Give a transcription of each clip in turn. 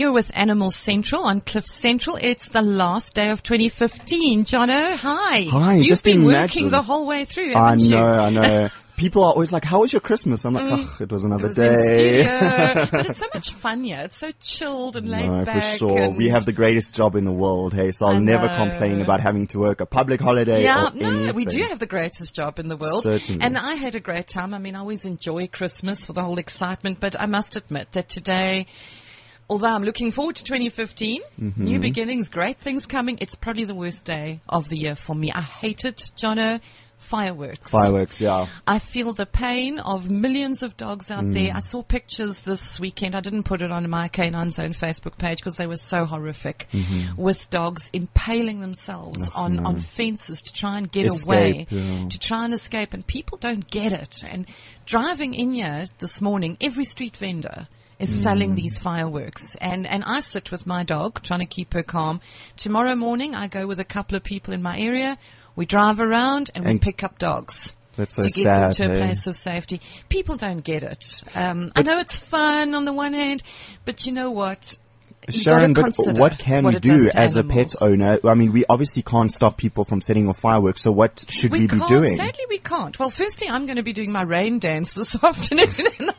You're with Animal Central on Cliff Central. It's the last day of 2015. Jono, hi. Hi, You've just been imagine. working the whole way through, I haven't you? know, I know. People are always like, "How was your Christmas?" I'm like, "Oh, it was another Mm. It was day." but it's so much fun here. It's so chilled and laid no, back. for sure. We have the greatest job in the world, hey. So I'll I never know. complain about having to work a public holiday. Yeah, no, we do have the greatest job in the world. Certainly. And I had a great time. I mean, I always enjoy Christmas for the whole excitement, but I must admit that today, although I'm looking forward to 2015, Mm-hmm. new beginnings, great things coming, it's probably the worst day of the year for me. I hate it, Jono. Fireworks. Fireworks, yeah. I feel the pain of millions of dogs out Mm. there. I saw pictures this weekend. I didn't put it on my Canine Zone Facebook page because they were so horrific Mm-hmm. with dogs impaling themselves on, on fences to try and get Escape, away, yeah. to try and escape. And people don't get it. And driving in here this morning, every street vendor is Mm. selling these fireworks. And, and I sit with my dog trying to keep her calm. Tomorrow morning, I go with a couple of people in my area. We drive around and, we pick up dogs That's so to get them to a hey. place of safety. People don't get it. Um, I know it's fun on the one hand, but you know what? Sharon, but what can what we do as a pet owner? I mean, we obviously can't stop people from setting off fireworks. So what should we, We be doing? Sadly, we can't. Well, firstly, I'm going to be doing my rain dance this afternoon,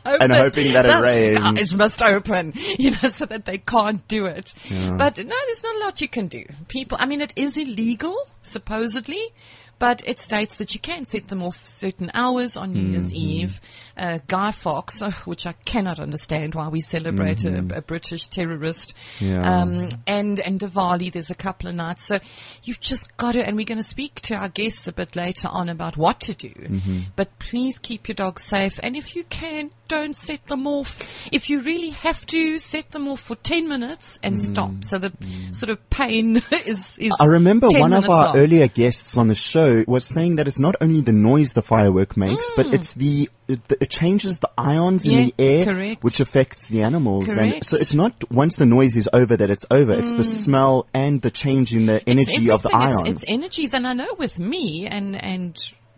and, And hoping that it the rains. skies must open, you know, so that they can't do it. But no, there's not a lot you can do. People, I mean, it is illegal, supposedly. But it states that you can set them off certain hours on New Year's Mm-hmm. Eve. Uh, Guy Fawkes, which I cannot understand why we celebrate a, a British terrorist. Mm-hmm. Yeah. Um, and, and Diwali, there's a couple of nights. So you've just got to, and we're going to speak to our guests a bit later on about what to do. Mm-hmm. But please keep your dogs safe. And if you can, don't set them off. If you really have to, set them off for 10 minutes and stop. So the sort of pain is, is Mm. I remember 10 one of our long. earlier guests on the show was saying that it's not only the noise the firework makes, but it's the it, it changes the ions in Mm. The air, correct. which affects the animals. And so it's not once the noise is over that it's over. It's the smell and the change in the Mm. Energy of the ions. It's, it's energies. And I know with me and, and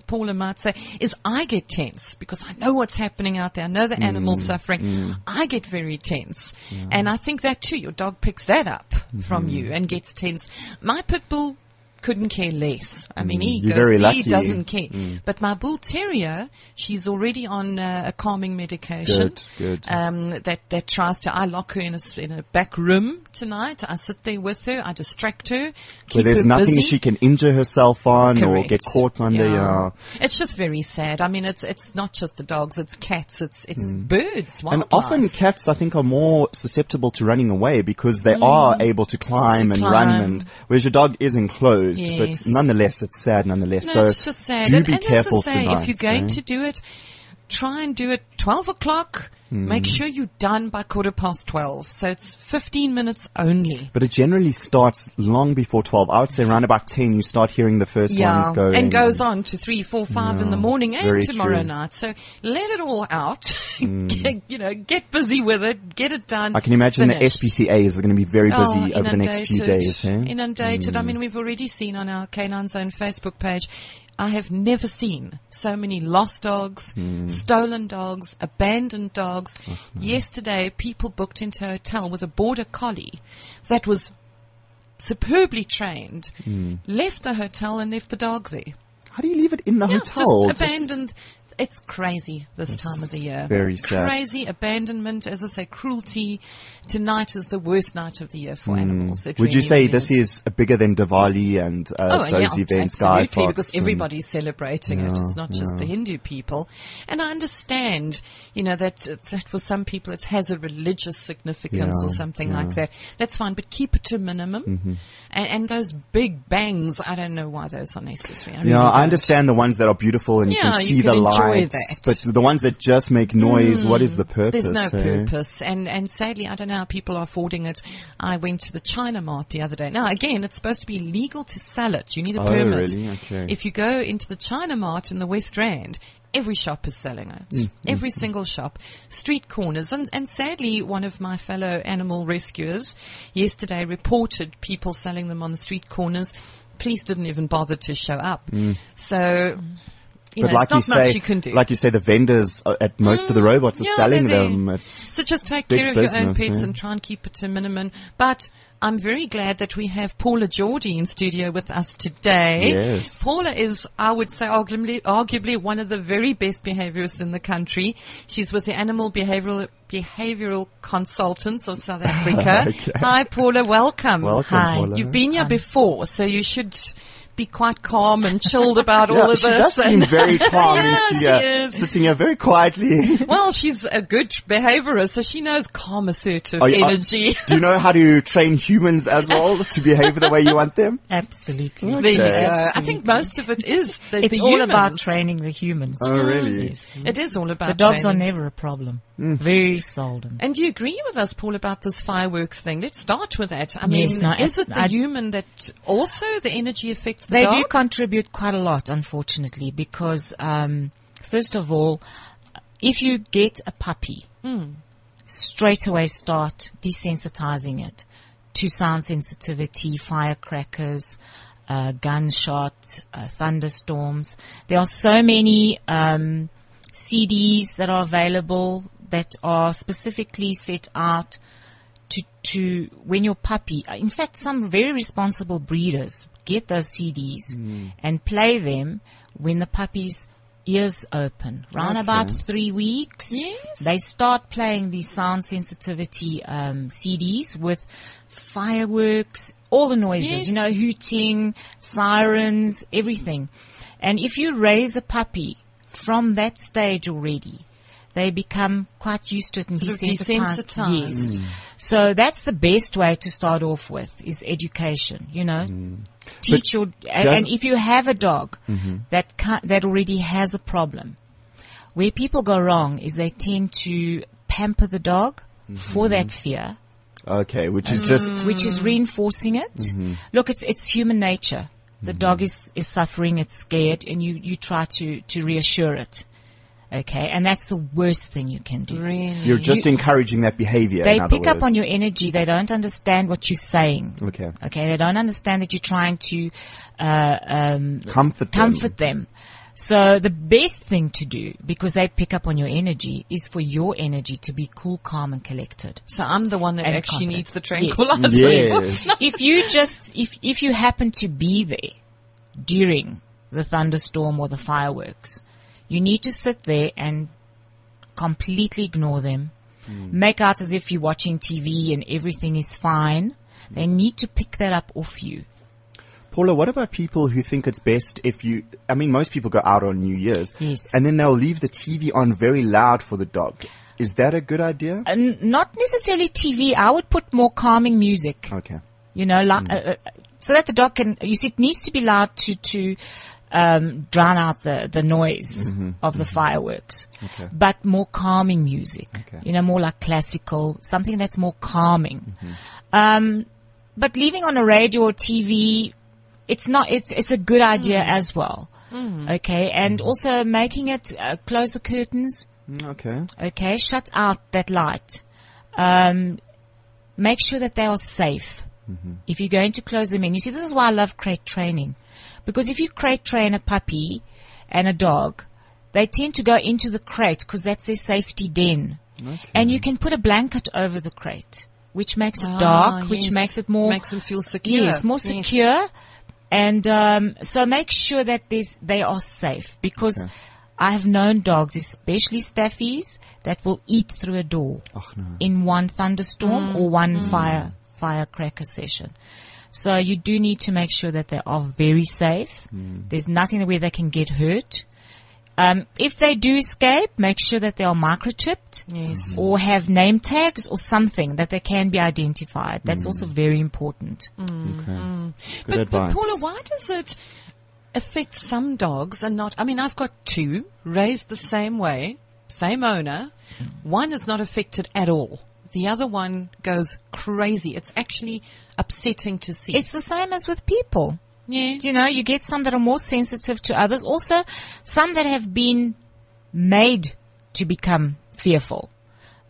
Paula might say is I get tense because I know what's happening out there. I know the Mm. animal's suffering. I get very tense. And I think that too, your dog picks that up Mm-hmm. from you and gets tense. My pit bull couldn't care less. I mean, he Mm. You're goes, he. Mm. doesn't care. But my bull terrier, she's already on uh, a calming medication. Good, good. Um, that, that tries to, I lock her in a, in a back room tonight. I sit there with her. I distract her. Where there's her nothing busy. she can injure herself on or get caught under. Yeah. It's just very sad. I mean, it's it's not just the dogs. It's cats. It's it's birds. Mm. And often cats, I think, are more susceptible to running away because they are able to climb Mm. To and run, and whereas your dog is enclosed. Yes. But nonetheless, it's sad nonetheless. no, so it's just sad. do and, be and careful that's to say, tonight. if you're going eh? to do it, try and do it 12 o'clock. Hmm. Make sure you're done by quarter past 12. So it's 15 minutes only. But it generally starts long before 12. I would say around about 10 you start hearing the first ones go. and goes on to three, four, five in the morning and tomorrow true. Hmm. night. So let it all out. get, you know, get busy with it. Get it done. I can imagine the SPCA is going to be very busy Oh, over the next few days. Eh? Inundated. I mean, we've already seen on our Canine Zone Facebook page. I have never seen so many lost dogs, Hmm. stolen dogs, abandoned dogs. Oh, Yesterday, people booked into a hotel with a border collie that was superbly trained, Hmm. left the hotel and left the dog there. How do you leave it in the hotel? just abandoned. It's crazy this time of the year. very sad. Crazy abandonment, as I say, cruelty. Tonight is the worst night of the year for animals. It. Would you say really this is bigger than Diwali and uh, Oh, those yeah, events, absolutely, because everybody's celebrating it. It's not just the Hindu people. And I understand, you know, that, that for some people it has a religious significance Yeah, or something yeah. Mm-hmm. like that. That's fine, but keep it to a minimum. And, and those big bangs, I don't know why those are necessary. I really I understand the ones that are beautiful and you Yeah, can you see can the enjoy lights, but the ones that just make noise, what is the purpose? There's no eh? purpose, and and sadly, I don't know how people are affording it. I went to the China Mart the other day. Now, again, it's supposed to be legal to sell it. You need a Oh, permit. really? Okay. If you go into the China Mart in the West Rand, every shop is selling it. Mm, Every single shop, street corners, and and sadly, one of my fellow animal rescuers yesterday reported people selling them on the street corners. Police didn't even bother to show up. Mm. So You but know, like it's not you much say, you can do. like you say, the vendors at most of the mm, robots are Yeah, selling them. It's So just take care of your own pets yeah. and try and keep it to a minimum. But I'm very glad that we have Paula Geordie in studio with us today. Yes. Paula is, I would say, arguably, arguably one of the very best behaviorists in the country. She's with the Animal Behavioral Behavioral Consultants of South Africa. Okay. Hi, Paula. Welcome. Welcome, Hi. Paula. You've been here before, so you should be quite calm and chilled about all yeah, of she this. does seem very calm yeah, in she is. sitting here very quietly. Well, she's a good behaviorist, so she knows calm assertive Are you- are- energy. Do you know how to train humans as well to behave the way you want them? Absolutely. there you go. Okay. I think most of it is the, It's the all about training the humans. Oh, really? Yes. It is all about The dogs training. are never a problem. Mm. Very seldom. And do you agree with us, Paul, about this fireworks thing? Let's start with that. I Yes, mean, no, is it the I- human that also the energy affects the They dog? do contribute quite a lot, unfortunately, because um, first of all, if you get a puppy, straight away start desensitizing it to sound sensitivity, firecrackers, uh, gunshot, uh, thunderstorms. There are so many um, CDs that are available that are specifically set out to, to when your puppy, in fact, some very responsible breeders get those CDs and play them when the puppy's ears open. Round about three weeks, Yes. they start playing these sound sensitivity um, CDs with fireworks, all the noises, Yes. you know, hooting, sirens, everything. And if you raise a puppy from that stage already, they become quite used to it and Sort desensitized. desensitized. Yes. So that's the best way to start off with is education, you know. Mm. Teach your, and, and if you have a dog mm-hmm. that ca that already has a problem, where people go wrong is they tend to pamper the dog for that mm-hmm. fear, Okay, which is mm. just which is reinforcing it. Mm-hmm. Look, it's it's human nature. The dog is is suffering, it's scared, and you you try to to reassure it. Okay, and that's the worst thing you can do. Really? you're just encouraging that behavior. They in other pick up on your energy. They don't understand what you're saying. Okay. Okay, they don't understand that you're trying to uh, um, Comfort them. comfort them. So the best thing to do, because they pick up on your energy, is for your energy to be cool, calm, and collected. So I'm the one that And actually confident. needs the Yes. tranquilizer. Yes. if you just if if you happen to be there during the thunderstorm or the fireworks, you need to sit there and completely ignore them. Make out as if you're watching TV and everything is fine. They need to pick that up off you. Paula, what about people who think it's best if you, I mean, most people go out on New Year's. Yes. And then they'll leave the TV on very loud for the dog. Is that a good idea? And not necessarily TV. I would put more calming music. Okay. you know, like, uh, uh, so that the dog can, you see, it needs to be loud to, to, um, drown out the, the noise of the fireworks. Okay. But more calming music. Okay. You know, more like classical, something that's more calming. Um, but leaving on a radio or TV, it's not, it's, it's a good idea as well. Okay. And also making it, uh, close the curtains. Mm, Okay. Okay. Shut out that light. Um, make sure that they are safe. If you're going to close them in, you see, this is why I love crate training. Because if you crate train a puppy and a dog, they tend to go into the crate because that's their safety den. And you can put a blanket over the crate, which makes it Ah, dark, which yes. makes it more, Makes them feel secure. yes, more Yes. secure. And, um, so make sure that there's, they are safe because Okay. I have known dogs, especially staffies, that will eat through a door Oh, no. in one thunderstorm or one fire firecracker session. So you do need to make sure that they are very safe. Hmm. There's nothing where they can get hurt. Um, if they do escape, make sure that they are microchipped Yes. Hmm. or have name tags or something that they can be identified. That's hmm. also very important. Mm, okay. Mm. Good But, but. Paula, why does it affect some dogs and not? I mean, I've got two raised the same way, same owner. One is not affected at all. The other one goes crazy. It's actually upsetting to see. It's the same as with people. yeah. You know, you get some that are more sensitive to others. Also, some that have been made to become fearful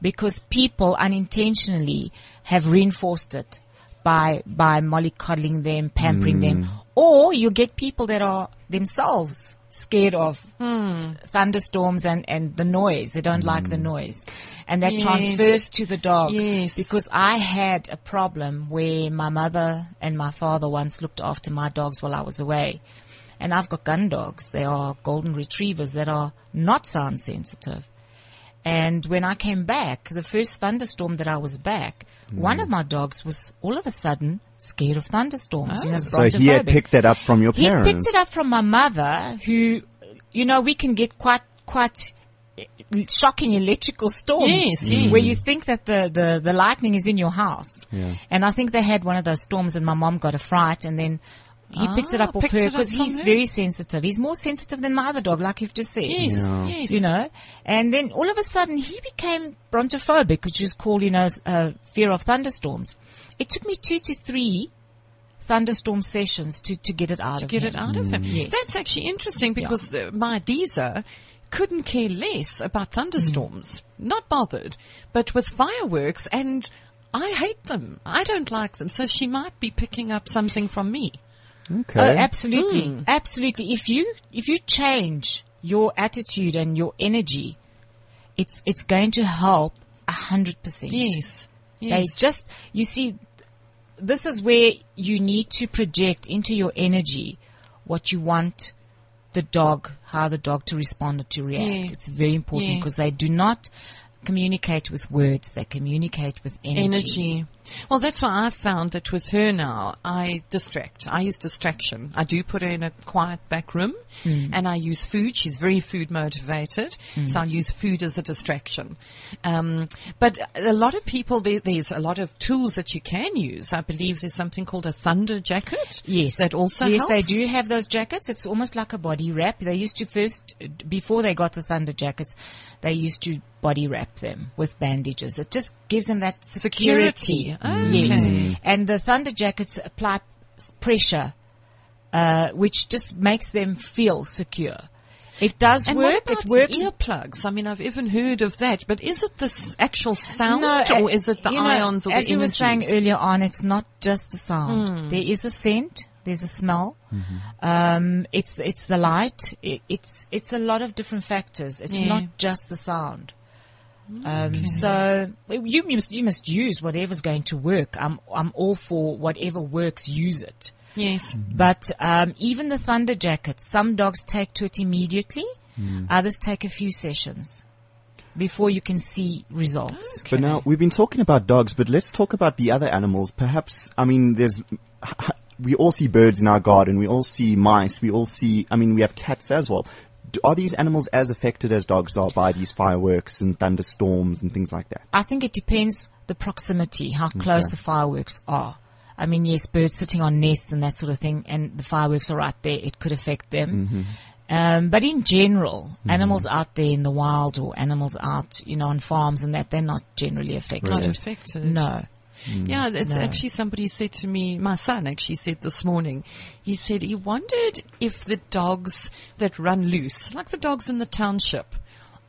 because people unintentionally have reinforced it. by, by mollycoddling them, pampering them. Mm. Or you get people that are themselves scared of hmm. thunderstorms and, and the noise. They don't like the hmm. noise. And that Yes. transfers to the dog. Yes. Because I had a problem where my mother and my father once looked after my dogs while I was away. And I've got gun dogs. They are golden retrievers that are not sound sensitive. And when I came back, the first thunderstorm that I was back, one hmm. of my dogs was all of a sudden scared of thunderstorms. You know, So he had picked that up from your parents. He picked it up from my mother, who, you know, we can get quite, quite shocking electrical storms. Yes, yes. Where you think that the, the, the lightning is in your house. Yeah. And I think they had one of those storms and my mom got a fright and then he picked it Ah, up off her because he's her. very sensitive. He's more sensitive than my other dog, like you've just said Yes, Yeah. yes. you know, and then all of a sudden he became brontophobic, which is called, you know, uh, fear of thunderstorms. It took me two to three thunderstorm sessions to, to get it out to of get him. it out of him. Yes. That's actually interesting because uh, my Deezer couldn't care less about thunderstorms. Not bothered. But with fireworks and I hate them. I don't like them. So she might be picking up something from me. Okay. Oh, absolutely. Hmm. Absolutely. If you, if you change your attitude and your energy, it's, it's going to help a hundred percent. Yes. They just, you see, this is where you need to project into your energy what you want the dog, how the dog to respond or to react. Yeah. It's very important Yeah. because they do not communicate with words, they communicate with energy. energy. Well, that's why I've found that with her now, I distract. I use distraction. I do put her in a quiet back room and I use food. She's very food motivated. So I'll use food as a distraction. Um, but a lot of people, there, there's a lot of tools that you can use. I believe there's something called a thunder jacket. Yes. That also Yes, helps. they do have those jackets. It's almost like a body wrap. They used to first, before they got the thunder jackets, they used to body wrap them with bandages. It just gives them that security. Security. Okay. Yes. And the thunder jackets apply pressure, uh, which just makes them feel secure. It does And work. what about it works. earplugs? I mean, I've even heard of that, but is it the actual sound uh, or is it the you know, ions or as the you were saying earlier on, it's not just the sound. Hmm. There is a scent. There's a smell. Um, it's it's the light. It, it's it's a lot of different factors. It's Yeah. not just the sound. Um, so you must you must use whatever's going to work. I'm I'm all for whatever works. Use it. Yes. But um, even the thunder jacket, some dogs take to it immediately. Others take a few sessions before you can see results. But now we've been talking about dogs, but let's talk about the other animals. Perhaps, I mean, there's, we all see birds in our garden. We all see mice. We all see, I mean, we have cats as well. Do, are these animals as affected as dogs are by these fireworks and thunderstorms and things like that? I think it depends the proximity, how close the fireworks are. I mean, yes, birds sitting on nests and that sort of thing, and the fireworks are right there. It could affect them. Um, but in general, animals out there in the wild or animals out, you know, on farms and that, they're not generally affected. Not affected. No. Yeah, it's No. actually somebody said to me, my son actually said this morning, he said he wondered if the dogs that run loose, like the dogs in the township,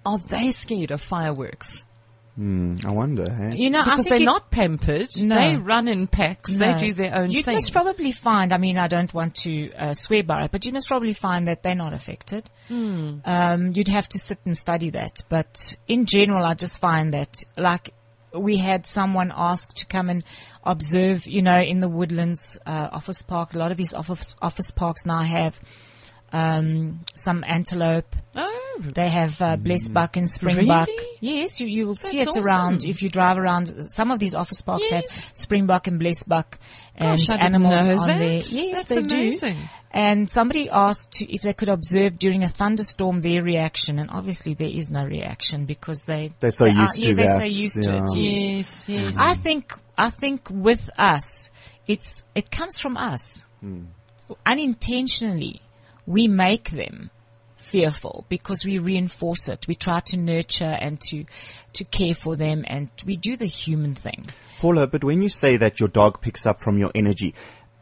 are they scared of fireworks? Hmm, I wonder, hey? You know, Because they're it- not pampered. No. They run in packs. No. They do their own you thing. must probably find, I mean, I don't want to uh, swear by it, but you must probably find that they're not affected. Hmm. Um, you'd have to sit and study that. But in general, I just find that, like, we had someone ask to come and observe, you know, in the woodlands, uh, office park. A lot of these office, office parks now have, um, some antelope. oh, They have uh, blesbuck and springbuck. Really? Yes, you you will see That's it around if you drive around. Some of these office parks Yes. have springbuck and blesbuck and Gosh, animals on that. there. Yes, That's they amazing. do. And somebody asked to, if they could observe during a thunderstorm their reaction, and obviously there is no reaction because they They're so they used are- to yeah, They're so used to it. Yes. yes, yes. I think I think with us, it's it comes from us. Hmm. Unintentionally, we make them fearful because we reinforce it. We try to nurture and to to care for them, and we do the human thing. Paula, but when you say that your dog picks up from your energy,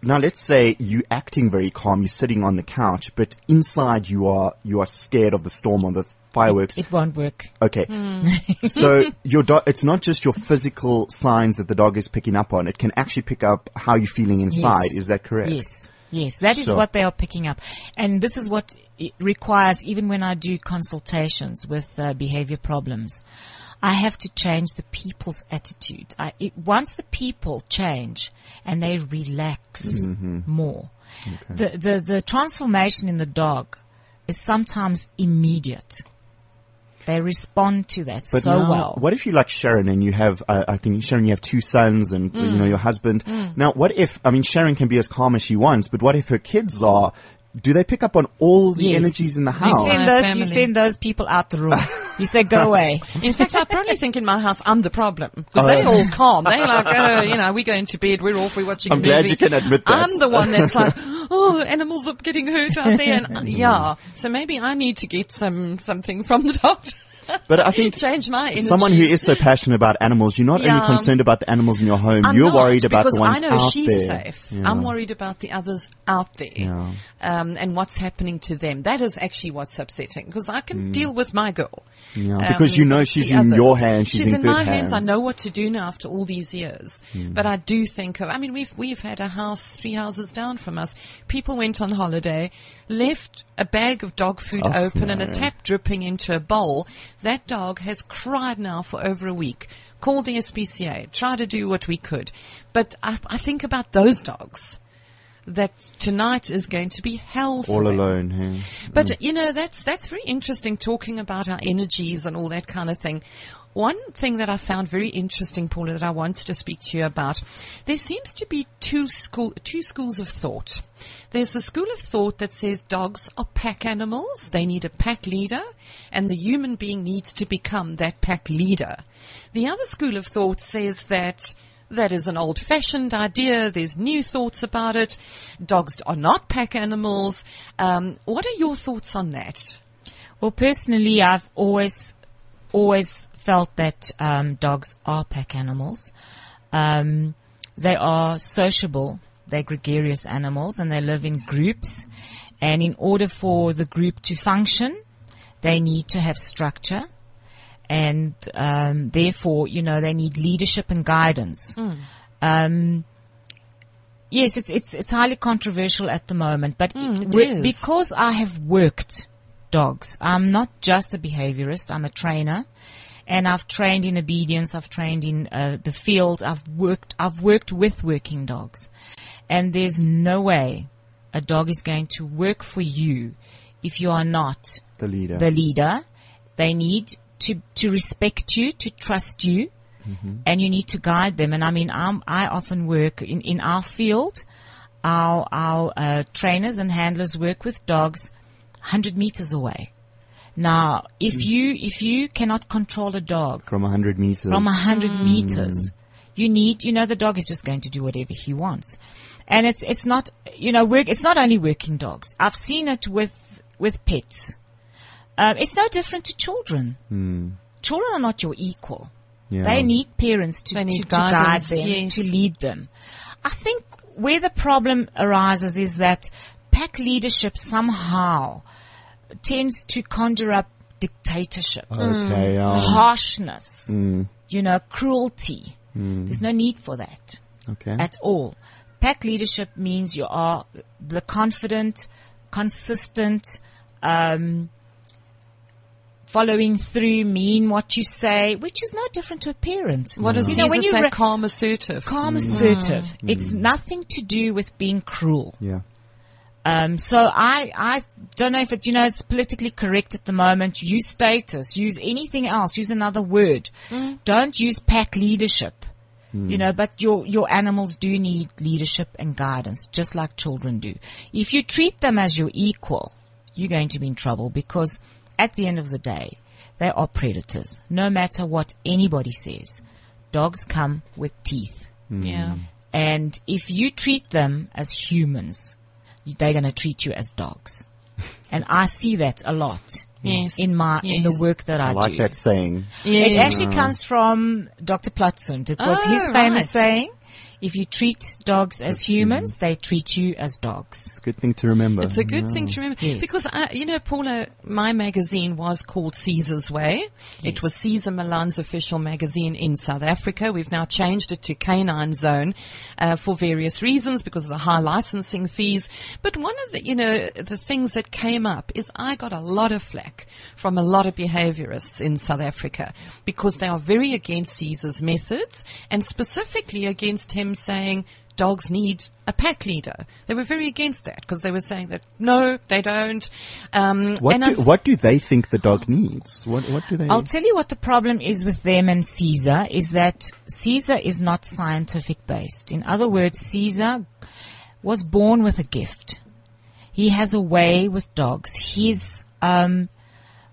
now let's say you're acting very calm, you're sitting on the couch, but inside you are you are scared of the storm or the fireworks. It won't work. Okay. Hmm. so your dog, it's not just your physical signs that the dog is picking up on. It can actually pick up how you're feeling inside. Yes. Is that correct? Yes. Yes, that is Sure. what they are picking up. And this is what it requires even when I do consultations with uh, behavior problems. I have to change the people's attitude. I, it, once the people change and they relax more, the, the, the transformation in the dog is sometimes immediate. They respond to that But so now, well. what if you like Sharon and you have, uh, I think Sharon, you have two sons and you know your husband. Now, what if? I mean, Sharon can be as calm as she wants, but what if her kids are? Do they pick up on all the Yes. energies in the You house? send My those, family. you send those people out the room. You say, go away. In fact, I probably think in my house I'm the problem because they're oh. all calm. They're like, oh, you know, we go into bed, we're off, we're watching. I'm a glad movie. you can admit that. I'm the one that's like, oh, animals are getting hurt out there, and yeah. So maybe I need to get some something from the doctor. But I think change my energy. someone who is so passionate about animals, you're not only concerned about the animals in your home, I'm you're not, worried about the ones I know out she's there. safe. Yeah. I'm worried about the others out there. Yeah. Um, and what's happening to them. That is actually what's upsetting because I can deal with my girl. Mm. Yeah, Um, because you know she's in your hands, she's in good my hands. I know what to do now after all these years. Mm. But I do think of, I mean, we've, we've had a house three houses down from us. People went on holiday, left a bag of dog food Oh, open and a tap dripping into a bowl. That dog has cried now for over a week. Called the SPCA, tried to do what we could. But I, I think about those dogs that tonight is going to be hell for all them. alone. yeah. But mm. you know, that's that's very interesting talking about our energies and all that kind of thing. One thing that I found very interesting, Paula, that I wanted to speak to you about, there seems to be two school two schools of thought. There's the school of thought that says dogs are pack animals, they need a pack leader, and the human being needs to become that pack leader. The other school of thought says that that is an old fashioned idea. There's new thoughts about it. Dogs are not pack animals. Um, what are your thoughts on that? Well, personally, I've always, always felt that um, dogs are pack animals. Um, they are sociable. They're gregarious animals, and they live in groups. And in order for the group to function, they need to have structure, and um, therefore, you know, they need leadership and guidance. Um, yes, it's it's it's highly controversial at the moment, but Mm, it because I have worked dogs, I'm not just a behaviorist. I'm a trainer, and I've trained in obedience. I've trained in uh, the field. I've worked. I've worked with working dogs, and there's no way a dog is going to work for you if you are not The leader. the leader. They need to, to respect you, to trust you, and you need to guide them. And I mean, I'm, I often work in, in our field. Our, our, uh, trainers and handlers work with dogs 100 meters away. Now, if mm. you, if you cannot control a dog from 100 meters. from a hundred mm. meters. You need, you know, the dog is just going to do whatever he wants. And it's, it's not, you know, work, it's not only working dogs. I've seen it with, with pets. Um, it's no different to children. Mm. Children are not your equal. yeah. They need parents to, need to, to guide them, yes. to lead them. I think where the problem arises is that pack leadership somehow tends to conjure up dictatorship Okay, yeah. harshness, Mm, you know, cruelty. Hmm. There's no need for that okay. at all. Pack leadership means you are the confident, consistent, um, following through, mean what you say, which is no different to a parent. What does you know, when you say? re- calm, assertive. calm, hmm. assertive. It's nothing to do with being cruel. yeah. Um, so I, I don't know if it, you know, it's politically correct at the moment. Use status, use anything else, use another word. Mm. Don't use pack leadership. Hmm. You know, but your, your animals do need leadership and guidance, just like children do. If you treat them as your equal, you're going to be in trouble because at the end of the day, they are predators. No matter what anybody says, dogs come with teeth. Hmm. Yeah. And if you treat them as humans, they're going to treat you as dogs. And I see that a lot Yes. in my, in the work that I, do. I like do. that saying. It actually comes from Dr. Platzund. It was Oh, his famous right. saying. If you treat dogs as humans, they treat you as dogs. It's a good thing to remember. It's a good thing to remember Yes. because I, you know, Paula, my magazine was called Cesar's Way. It was Cesar Millan's official magazine in South Africa. We've now changed it to Canine Zone uh, for various reasons because of the high licensing fees. But one of the, you know, the things that came up is I got a lot of flack from a lot of behaviorists in South Africa because they are very against Cesar's methods and specifically against him saying dogs need a pack leader. They were very against that because they were saying that no, they don't. Um, What do, what do they think the dog needs? What what do they? I'll tell you what the problem is with them and Cesar is that Cesar is not scientific based. In other words, Cesar was born with a gift. He has a way with dogs. His um,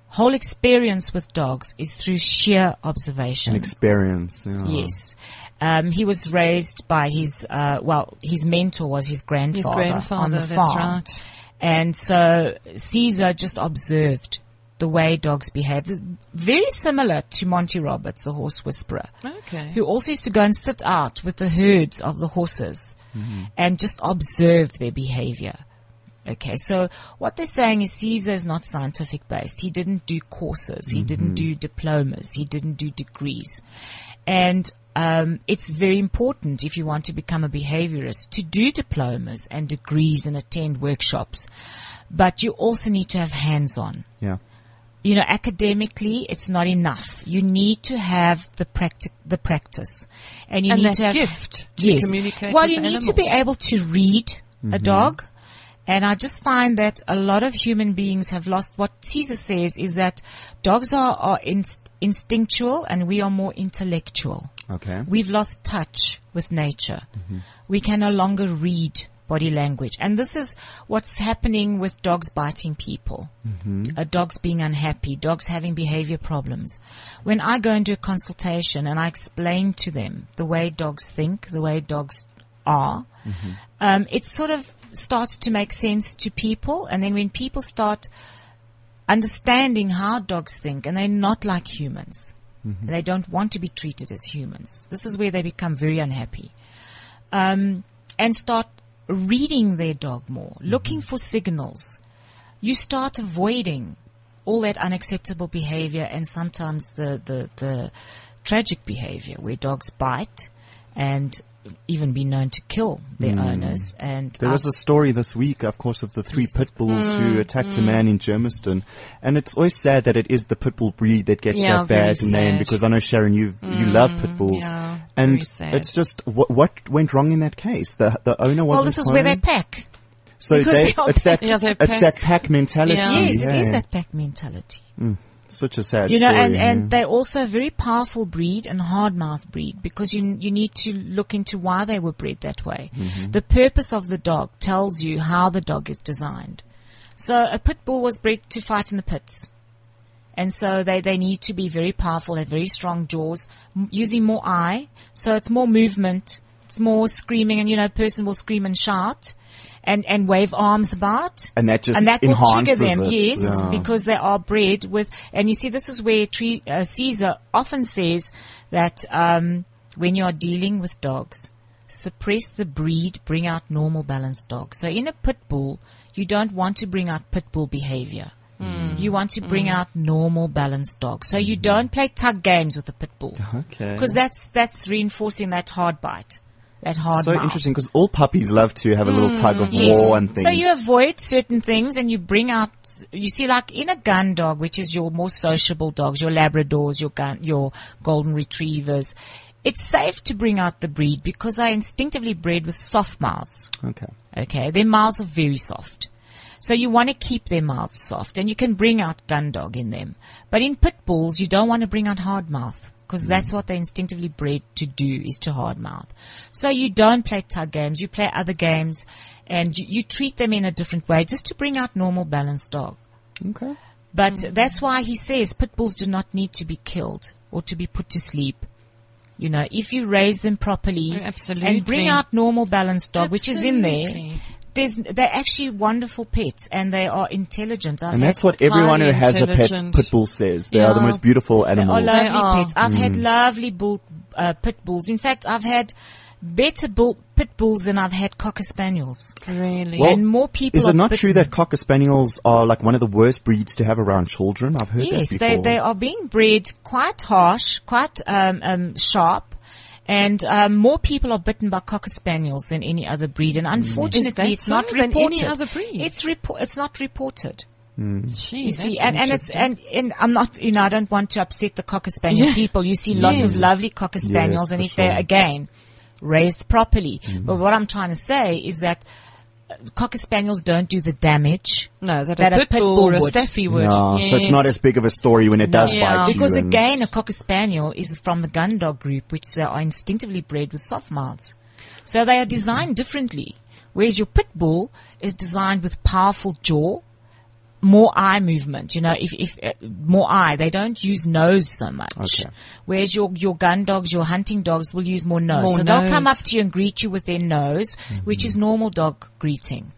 whole experience with dogs is through sheer observation. experience. yeah. Yes. Um, he was raised by his, uh, well, his mentor was his grandfather, grandfather, on the that's farm. right. And so Cesar just observed the way dogs behave. Very similar to Monty Roberts, the horse whisperer, Okay. who also used to go and sit out with the herds of the horses and just observe their behavior. Okay, so what they're saying is Cesar is not scientific based. He didn't do courses. He didn't do diplomas. He didn't do degrees. And um, it's very important if you want to become a behaviorist to do diplomas and degrees and attend workshops. But you also need to have hands on Yeah. you know, academically, it's not enough. You need to have the practic, the practice, and you And need to have gift to yes. communicate Well, with you need to be able to read a dog, and I just find that a lot of human beings have lost. What Cesar says is that dogs are are inst- instinctual, and we are more intellectual. Okay. We've lost touch with nature. We can no longer read body language. And this is what's happening with dogs biting people. Uh, dogs being unhappy, dogs having behavior problems. When I go do a consultation and I explain to them the way dogs think, the way dogs are, um, it sort of starts to make sense to people. And then when people start understanding how dogs think and they're not like humans. They don't want to be treated as humans. This is where they become very unhappy. Um, and start reading their dog more, looking for signals. You start avoiding all that unacceptable behavior and sometimes the, the, the tragic behavior where dogs bite and even be known to kill their hmm. owners. And There was a story this week, of course, of the three pit bulls who hmm. attacked a hmm. man in Germiston, and it's always sad that it is the pit bull breed that gets Yeah, that bad name because I know Sharon, you you love pit bulls, yeah, and it's just what what went wrong in that case. The the owner wasn't. well, this is where they pack. So they, they it's that Yeah, it's that pack. pack mentality. Yes, it is that pack mentality. Such a sad You know, story. and, and they're also a very powerful breed and hard mouth breed because you, you need to look into why they were bred that way. Mm-hmm. The purpose of the dog tells you how the dog is designed. So a pit bull was bred to fight in the pits. And so they, they need to be very powerful, have very strong jaws, m- using more eye. So it's more movement. It's more screaming and, you know, a person will scream and shout and, and wave arms about And that just and that will trigger them, it. yes, Yeah. because they are bred with. And you see, this is where tre- uh, Cesar often says that um, when you are dealing with dogs, suppress the breed, bring out normal balanced dogs. So in a pit bull, you don't want to bring out pit bull behavior. You want to bring out normal balanced dogs. So you don't play tug games with a pit bull okay. because that's that's reinforcing that hard bite, that hard. so mouth. interesting because all puppies love to have a little tug of mm, Yes. war and things. So you avoid certain things and you bring out, you see like in a gun dog, which is your more sociable dogs, your Labradors, your gun, your Golden Retrievers, it's safe to bring out the breed because they are instinctively bred with soft mouths. okay. Okay. Their mouths are very soft. So you want to keep their mouths soft and you can bring out gun dog in them. But in pit bulls, you don't want to bring out hard mouth because hmm. that's what they're instinctively bred to do is to hard mouth. So you don't play tug games, you play other games and you, you treat them in a different way just to bring out normal balanced dog. Okay. But mm-hmm. that's why he says pit bulls do not need to be killed or to be put to sleep. You know, if you raise them properly Oh, absolutely. and bring out normal balanced dog, which is in there, Absolutely. There's they're actually wonderful pets and they are intelligent. I've And that's what everyone who has a pet pit bull says. They are the most beautiful they are animals. lovely They are. pets. I've had lovely bull, uh, pit bulls. In fact, I've had better bull, pit bulls than I've had cocker spaniels. Really? Well, and more people Is it not true that cocker spaniels are like one of the worst breeds to have around children? I've heard Yes, that they, before. they are being bred quite harsh, quite um, um, sharp, and um, more people are bitten by cocker spaniels than any other breed. And mm. unfortunately, it's so? not Than reported. any other breed? It's report. It's not reported. Mm. Gee, You see, and, and it's and, and I'm not, you know, I don't want to upset the cocker spaniel Yeah. people. You see lots Yes. of lovely cocker spaniels, Yes, and for if they're again raised properly. Mm. But what I'm trying to say is that cocker spaniels don't do the damage no, that, that a a pit pit bull bull or a would. staffy would. Yeah, so it's not as big of a story when it does Yeah. bite you. because again, a cocker spaniel is from the gun dog group, which uh, are instinctively bred with soft mouths. So they are designed differently. Whereas your pit bull is designed with powerful jaw, more eye movement. You know, if if uh, more eye, they don't use nose so much. Okay. Whereas your your gun dogs, your hunting dogs will use more nose. More so they'll come up to you and greet you with their nose, which Mm-hmm. is normal dog greeting.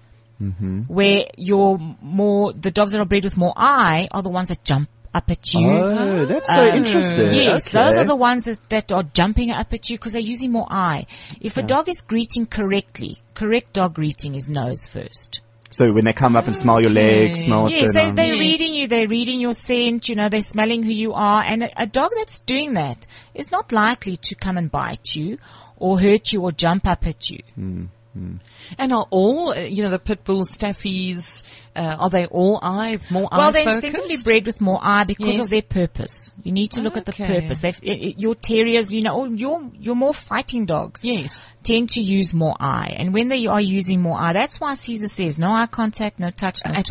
Where your more the dogs that are bred with more eye are the ones that jump up at you. Oh, that's so Um, interesting. Yes, Okay. those are the ones that, that are jumping up at you because they're using more eye. If a dog is greeting correctly, correct dog greeting is nose first. So when they come up and smell your legs, Okay. smell what's yes, going they, on. they're Yes. reading you, they're reading your scent, you know, they're smelling who you are. And a, a dog that's doing that is not likely to come and bite you or hurt you or jump up at you. Hmm. And are all, uh, you know, the pit bulls, staffies, uh, are they all eye, more eye Well, they're focused? instinctively bred with more eye because Yes. of their purpose. You need to look at the purpose. They've, your terriers, you know, oh, your, your more fighting dogs. Yes. tend to use more eye. And when they are using more eye, that's why Cesar says no eye contact, no touch, no talk.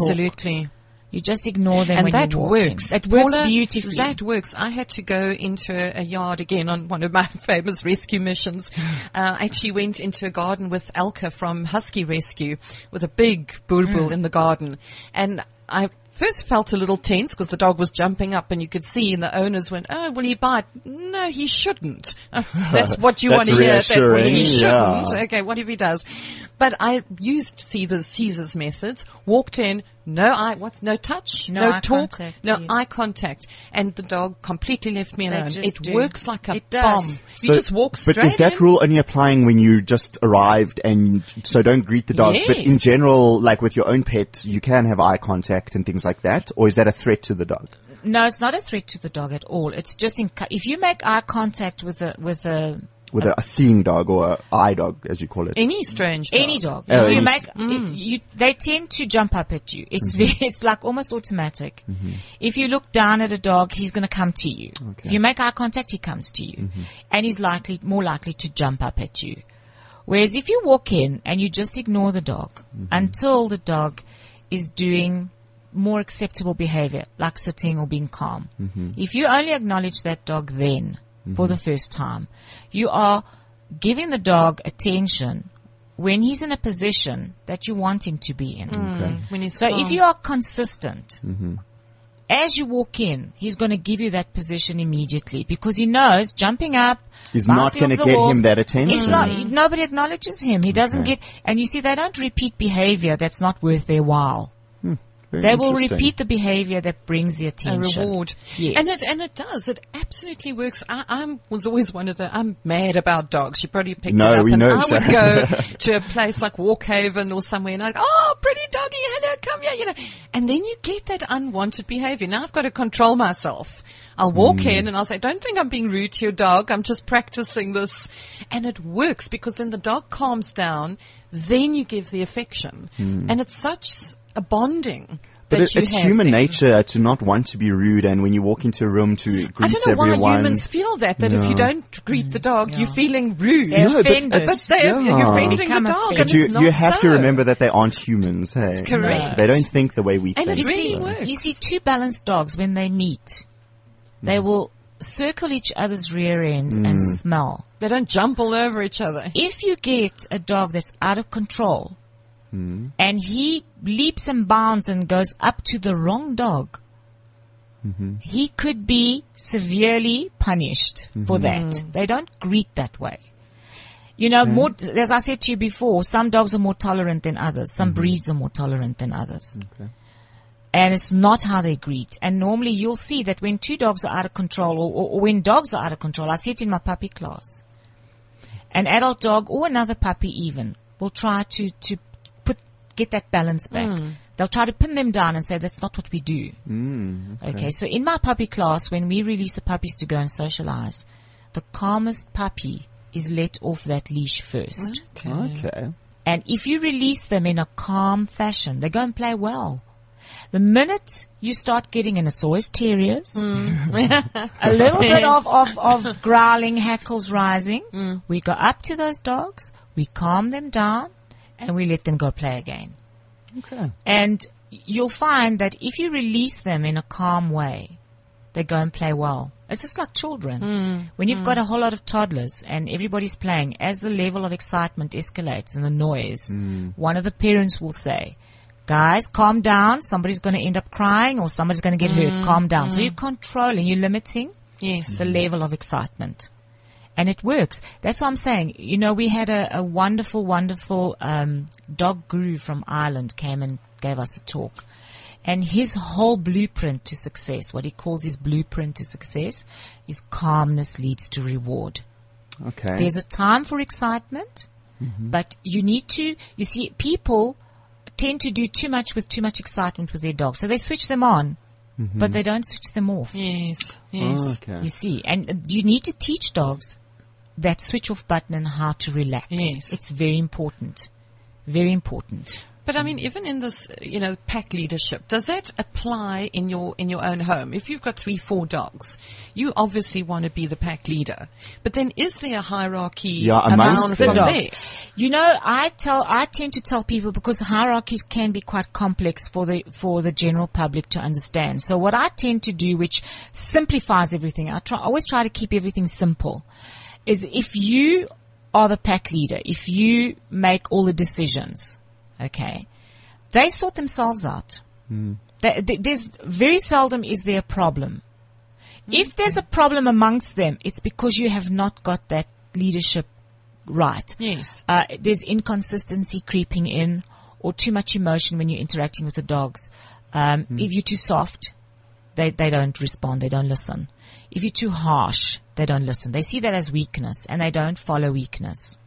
You just ignore them and when that works. It works Paula, beautifully. That works. I had to go into a yard again on one of my famous rescue missions. Uh, I actually went into a garden with Elka from Husky Rescue with a big boerboel Hmm. in the garden. And I first felt a little tense because the dog was jumping up and you could see and the owners went, oh, will he bite? No, he shouldn't. That's what you want to hear. That he shouldn't. yeah. Okay, what if he does? But I used Cesar's, Cesar's methods, walked in, no eye, what's, no touch, No no, eye talk, contact, no yes. eye contact, and the dog completely left me alone. It do. works like a It does. bomb. You just walk straight But is that in. rule only applying when you just arrived and so don't greet the dog? But in general, like with your own pet, you can have eye contact and things like that? Or is that a threat to the dog? no, it's not a threat to the dog at all. It's just in, if you make eye contact with a, with a, With a, a seeing dog or a eye dog, as you call it. Any strange dog. any dog, Oh, you any- make, you, they tend to jump up at you. It's mm-hmm. very, it's like almost automatic. Mm-hmm. If you look down at a dog, he's going to come to you. If you make eye contact, he comes to you, mm-hmm. and he's likely more likely to jump up at you. Whereas if you walk in and you just ignore the dog until the dog is doing more acceptable behavior, like sitting or being calm. If you only acknowledge that dog then, for the mm-hmm. first time, you are giving the dog attention when he's in a position that you want him to be in. Mm, when he's So calm. if you are consistent, mm-hmm. as you walk in, he's going to give you that position immediately because he knows jumping up Is not gonna get walls, him that attention. It's not, mm. nobody acknowledges him. He doesn't Okay. get, and you see, they don't repeat behavior that's not worth their while. Very They will repeat the behavior that brings the attention. a reward. Yes. And it, and it does. It absolutely works. I, I'm, was always one of the, I'm mad about dogs. You probably picked No, it up. we and know, I would go to a place like Walkhaven or somewhere and I'd go, oh, pretty doggy, hello, come here, you know. And then you get that unwanted behavior. Now I've got to control myself. I'll walk Mm. in and I'll say, don't think I'm being rude to your dog. I'm just practicing this. And it works because then the dog calms down. Then you give the affection. And it's such a bonding. But that it, you it's have human there. nature to not want to be rude, and when you walk into a room to greet everyone. I don't know everyone. why humans feel that, that if you don't greet the dog, you're feeling rude. They're No, but offended. it's- But they, yeah. you're offending the dog, offended. and But you, not you have to remember that they aren't humans, hey? Correct. They don't think the way we And think. it You really see, works. you see two balanced dogs when they meet, they Mm. will circle each other's rear ends and Mm. smell. They don't jump all over each other. If you get a dog that's out of control Hmm. and he leaps and bounds and goes up to the wrong dog, Mm-hmm. he could be severely punished for Mm-hmm. that. They don't greet that way. You know, more, as I said to you before, some dogs are more tolerant than others. Some Mm-hmm. breeds are more tolerant than others. And it's not how they greet. And normally you'll see that when two dogs are out of control or, or, or when dogs are out of control, I see it in my puppy class. An adult dog or another puppy even will try to, to put, get that balance back. Hmm. They'll try to pin them down and say that's not what we do. Mm, Okay. so in my puppy class, when we release the puppies to go and socialize, the calmest puppy is let off that leash first. Okay. okay. And if you release them in a calm fashion, they go and play well. The minute you start getting, and it's always terriers, hmm. a little bit of, of, of growling, hackles rising, hmm. we go up to those dogs, we calm them down, and we let them go play again. Okay. And you'll find that if you release them in a calm way, they go and play well. It's just like children. Hmm. When you've hmm. got a whole lot of toddlers and everybody's playing, as the level of excitement escalates and the noise, hmm. one of the parents will say, guys, calm down. Somebody's going to end up crying or somebody's going to get hurt. Calm down. So you're controlling, you're limiting Yes. the level of excitement. And it works. That's what I'm saying. You know, we had a, a wonderful, wonderful um, dog guru from Ireland came and gave us a talk. And his whole blueprint to success, what he calls his blueprint to success, is calmness leads to reward. Okay. There's a time for excitement, but you need to, you see, people tend to do too much with too much excitement with their dogs. So they switch them on, but they don't switch them off. Yes. Yes. Oh, okay. You see, and you need to teach dogs that switch off button and how to relax. Yes. It's very important. Very important. But I mean, even in this, you know, pack leadership, does that apply in your in your own home? If you've got three, four dogs, you obviously want to be the pack leader. But then, is there a hierarchy Yeah, amongst the from dogs. there? You know, I tell, I tend to tell people because hierarchies can be quite complex for the, for the general public to understand. So what I tend to do, which simplifies everything, I try, I always try to keep everything simple, is if you are the pack leader, if you make all the decisions, okay, they sort themselves out. There- there- There's very seldom is there a problem. If there's a problem amongst them, it's because you have not got that leadership right. Yes. Uh, there's inconsistency creeping in or too much emotion when you're interacting with the dogs. Um, If you're too soft, they, they don't respond. They don't listen. If you're too harsh, they don't listen. They see that as weakness and they don't follow weakness.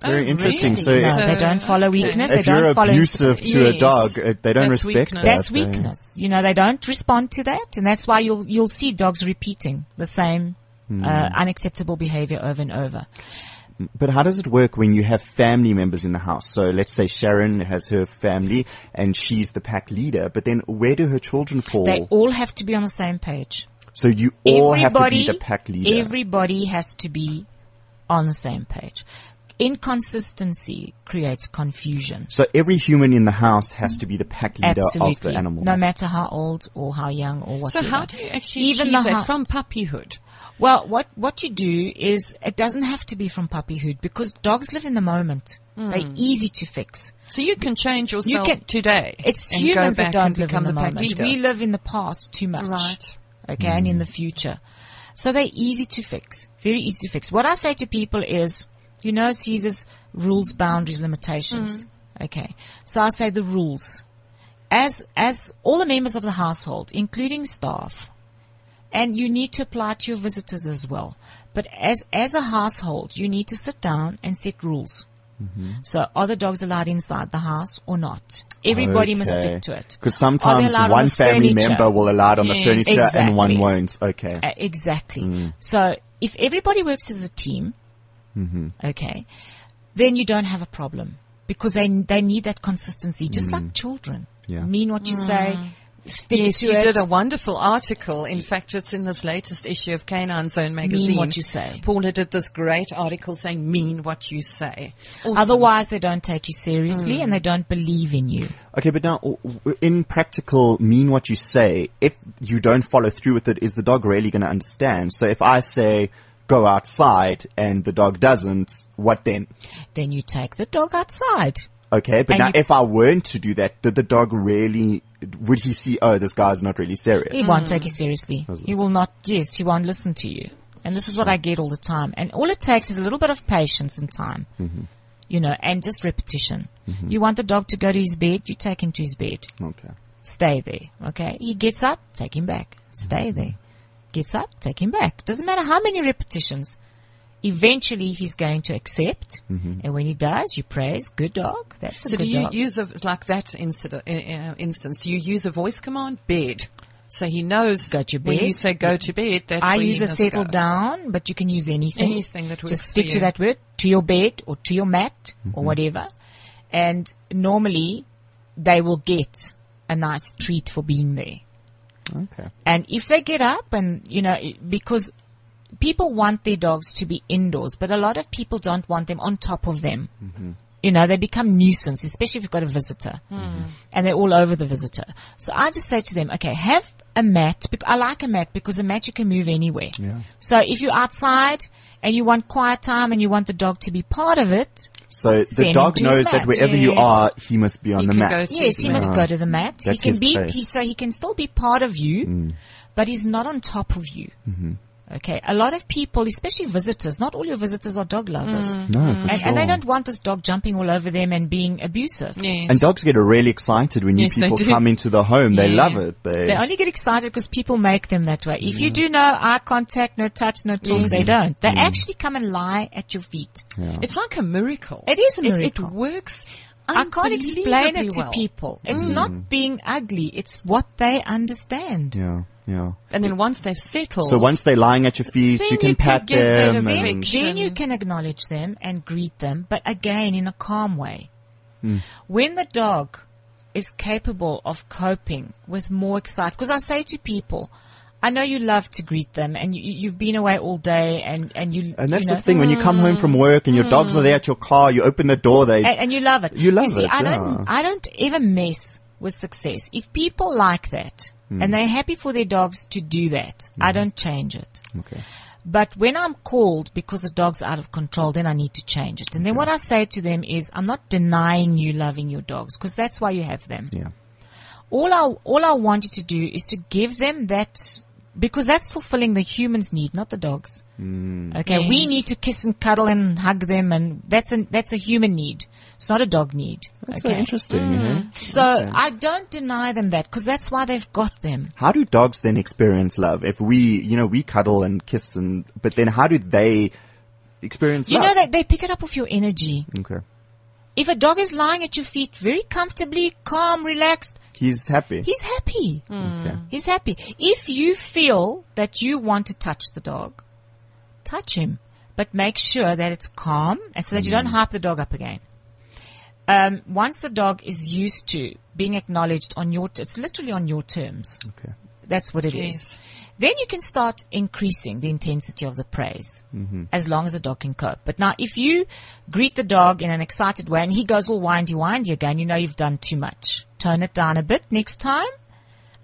Very Oh, interesting. really? So, No, So, they don't follow okay. weakness. They if you're don't follow abusive to a dog, uh, they don't That's respect weakness. that. That's They- weakness. You know, they don't respond to that, and that's why you'll you'll see dogs repeating the same uh, unacceptable behavior over and over. But how does it work when you have family members in the house? So let's say Sharon has her family and she's the pack leader, but then where do her children fall? They all have to be on the same page. So you all have to be the pack leader. Everybody has to be on the same page. Inconsistency creates confusion. so every human in the house has to be the pack leader Absolutely. of the animal. No matter how old or how young or what So how do you actually Even achieve the that from puppyhood? Well, what, what you do is it doesn't have to be from puppyhood because dogs live in the moment. Hmm. They're easy to fix. So you can change yourself can- today. It's and humans that don't live become in the, the pack moment. leader. We live in the past too much. Right. Okay, and in the future. So they're easy to fix. Very easy to fix. What I say to people is, you know, Cesar's rules, boundaries, limitations. Mm. Okay. So I say the rules. As, as all the members of the household, including staff, and you need to apply to your visitors as well. But as, as a household, you need to sit down and set rules. So are the dogs allowed inside the house or not? Everybody must stick to it. Because sometimes they allowed on one family furniture? member will allow it on the Yes. furniture and one won't. Okay. Uh, exactly. So if everybody works as a team, Mm-hmm. okay, then you don't have a problem because they they need that consistency, just like children. Yeah. Mean what you say, stick Yes, to you did a wonderful article. In fact, it's in this latest issue of Canine Zone magazine. Mean what you say. Paula did this great article saying, mean what you say. Awesome. Otherwise, they don't take you seriously and they don't believe in you. Okay, but now, w- w- in practical, mean what you say. If you don't follow through with it, is the dog really going to understand? So if I say, go outside, and the dog doesn't, what then? Then you take the dog outside. Okay, but And now you- if I weren't to do that, did the dog really, would he see, oh, this guy's not really serious? He won't take you seriously. Mm. He will not, yes, he won't listen to you. And this is what I get all the time. And all it takes is a little bit of patience and time. Mm-hmm. You know, and just repetition. Mm-hmm. You want the dog to go to his bed, you take him to his bed. Okay. Stay there. Okay? He gets up, take him back. Stay mm-hmm. there. Gets up, take him back. Doesn't matter how many repetitions. Eventually, he's going to accept, and when he does, you praise, "Good dog." That's a So good do you dog. use a, like that incident, uh, uh, instance, do you use a voice command? Bed. So he knows Go to when bed. you say go to bed, that's I use a settle go. down, but you can use anything. Anything that works Just for stick to that word, to your bed or to your mat or whatever. And normally they will get a nice treat for being there. Okay. And if they get up and, you know, because people want their dogs to be indoors, but a lot of people don't want them on top of them. Mm-hmm. You know, they become nuisance, especially if you've got a visitor mm-hmm. and they're all over the visitor. So I just say to them, okay, have a mat. I like a mat because a mat you can move anywhere. Yeah. So if you're outside and you want quiet time and you want the dog to be part of it, So the dog knows that mat. wherever you are, he must be on He the mat. yes, his he must go to the ah, mat. He can his be, place. he, so he can still be part of you, mm. but he's not on top of you. Mm-hmm. Okay. A lot of people, especially visitors, not all your visitors are dog lovers. Mm. No, for And, sure. and they don't want this dog jumping all over them and being abusive. Yes. And dogs get really excited when new Yes, people come into the home. They love it. They, They only get excited because people make them that way. If you do no eye contact, no touch, no talk, Yes. they don't. They mm. actually come and lie at your feet. It's like a miracle. It is a miracle. It, miracle. works. I can't explain it to well. people. It's mm. not being ugly. It's what they understand. yeah, yeah. And then once they've settled, So once they're lying at your feet, you can you can pat give that them. a and- Then, then you can acknowledge them and greet them, but again in a calm way. Hmm. When the dog is capable of coping with more excitement, because I say to people, I know you love to greet them and you, you've been away all day and, and you, And that's you know, the thing. When you come home from work and your dogs are there at your car, you open the door, they, and, and you love it. You love you see, it, I yeah. don't, I don't ever mess with success. If people like that Hmm. and they're happy for their dogs to do that, I don't change it. okay. But when I'm called because the dog's out of control, then I need to change it. And then what I say to them is, I'm not denying you loving your dogs because that's why you have them. Yeah. All I, all I want you to do is to give them that, because that's fulfilling the human's need, not the dog's. Okay. We need to kiss and cuddle and hug them and that's a, that's a human need. It's not a dog need. That's okay. Mm. Mm-hmm. so interesting. eh? So I don't deny them that because that's why they've got them. How do dogs then experience love? If we, you know, we cuddle and kiss and, but then how do they experience You love? know that they pick it up with your energy. Okay. If a dog is lying at your feet very comfortably, calm, relaxed, He's happy. he's happy. Mm. okay. He's happy. If you feel that you want to touch the dog, touch him, but make sure that it's calm and so that you mm. don't hype the dog up again. Um, once the dog is used to being acknowledged on your, t- it's literally on your terms. Okay. That's what it is. Yes. Then you can start increasing the intensity of the praise as long as the dog can cope. But now if you greet the dog in an excited way and he goes all windy windy again, you know you've done too much. Tone it down a bit next time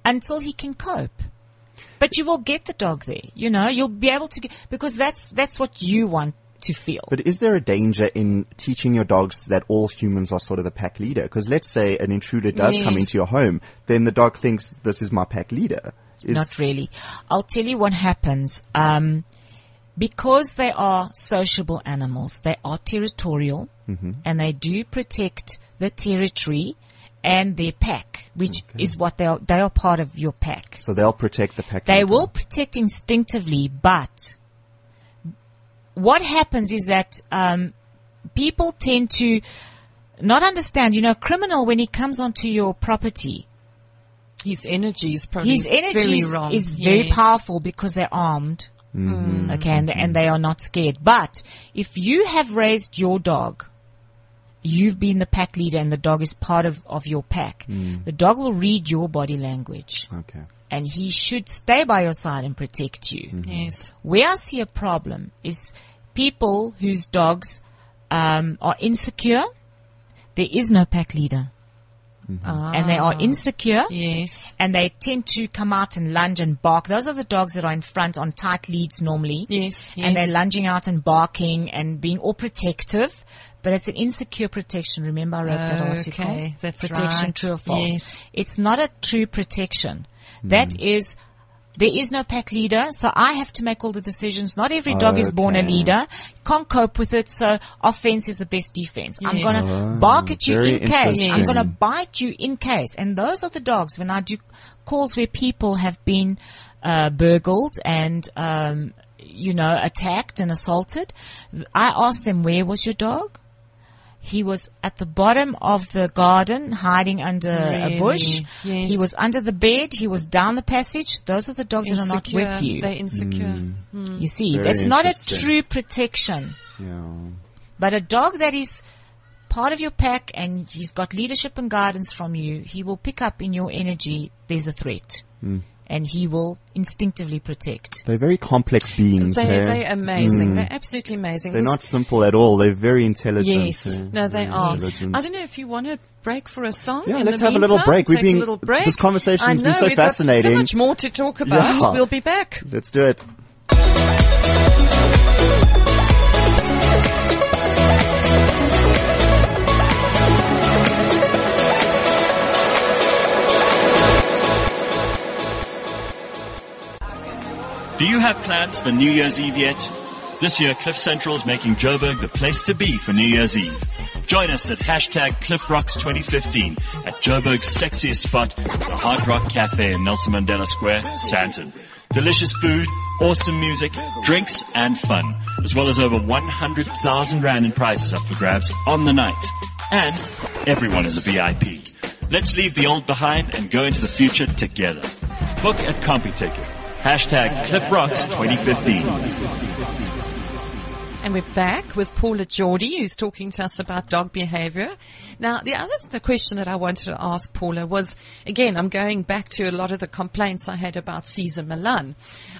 until he can cope. But you will get the dog there, you know, you'll be able to get, because that's, that's what you want to feel. But is there a danger in teaching your dogs that all humans are sort of the pack leader? Because let's say an intruder does come into your home, then the dog thinks this is my pack leader. Is, Not really. I'll tell you what happens. Um, because they are sociable animals, they are territorial and they do protect the territory and their pack, which is what they are. They are part of your pack. So they'll protect the pack They will protect instinctively, but what happens is that um, people tend to not understand. You know, a criminal when he comes onto your property, his energy is probably his energy very is, wrong. is very Yes. powerful because they're armed. Okay, and, they, and they are not scared. But if you have raised your dog, you've been the pack leader and the dog is part of, of your pack, the dog will read your body language Okay. And he should stay by your side and protect you. Mm-hmm. Yes. Where I see a problem is people whose dogs um, are insecure. There is no pack leader, mm-hmm. ah. and they are insecure Yes. and they tend to come out and lunge and bark. Those are the dogs that are in front on tight leads normally. Yes. Yes. And they're lunging out and barking and being all protective. But it's an insecure protection. Remember I wrote that article? Okay, that's protection, right. true or false. Yes. It's not a true protection. That is, there is no pack leader, so I have to make all the decisions. Not every dog is born a leader. Can't cope with it, so offense is the best defense. I'm gonna bark at you in case. I'm gonna bite you in case. And those are the dogs when I do calls where people have been uh, burgled and um, you know, attacked and assaulted, I ask them, where was your dog? He was at the bottom of the garden, hiding under Really? a bush. Yes. He was under the bed. He was down the passage. Those are the dogs that are not Insecure. with you. They're insecure. you see, Very that's not a true protection. Yeah. But a dog that is part of your pack and he's got leadership and guidance from you, he will pick up in your energy there's a threat. Hmm. And he will instinctively protect. They're very complex beings. They, eh? they're amazing. They're absolutely amazing. They're This- not simple at all. They're very intelligent. Yes, eh? no, they Very are. I don't know if you want to break for a song. Yeah, in let's the have a little break. We've been- a little break. this conversation's I been so we've got fascinating. So much more to talk about. Yeah. We'll be back. Let's do it. Do you have plans for New Year's Eve yet? This year, Cliff Central is making Joburg the place to be for New Year's Eve. Join us at hashtag Cliff Rocks 2015 at Joburg's sexiest spot, the Hard Rock Cafe in Nelson Mandela Square, Sandton. Delicious food, awesome music, drinks, and fun, as well as over 100,000 Rand in prizes up for grabs on the night. And everyone is a VIP. Let's leave the old behind and go into the future together. Book at CompuTicket. Hashtag Cliff Rocks 2015. And we're back with Paula Geordie, who's talking to us about dog behavior. Now, the other the question that I wanted to ask Paula was, again, I'm going back to a lot of the complaints I had about Cesar Millan,